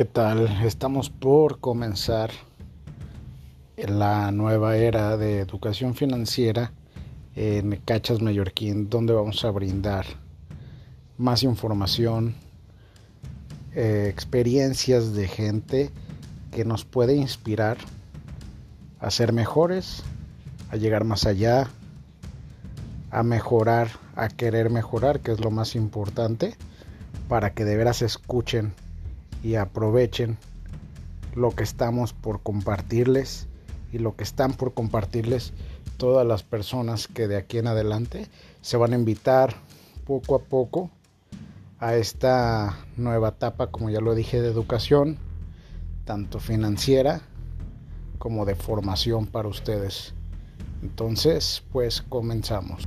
¿Qué tal? Estamos por comenzar la nueva era de educación financiera en Cachas Mallorquín, donde vamos a brindar más información, eh, experiencias de gente que nos puede inspirar a ser mejores, a llegar más allá, a mejorar, a querer mejorar, que es lo más importante, para que de veras escuchen y aprovechen lo que estamos por compartirles y lo que están por compartirles todas las personas que de aquí en adelante se van a invitar poco a poco a esta nueva etapa, como ya lo dije, de educación, tanto financiera como de formación para ustedes. Entonces, pues comenzamos.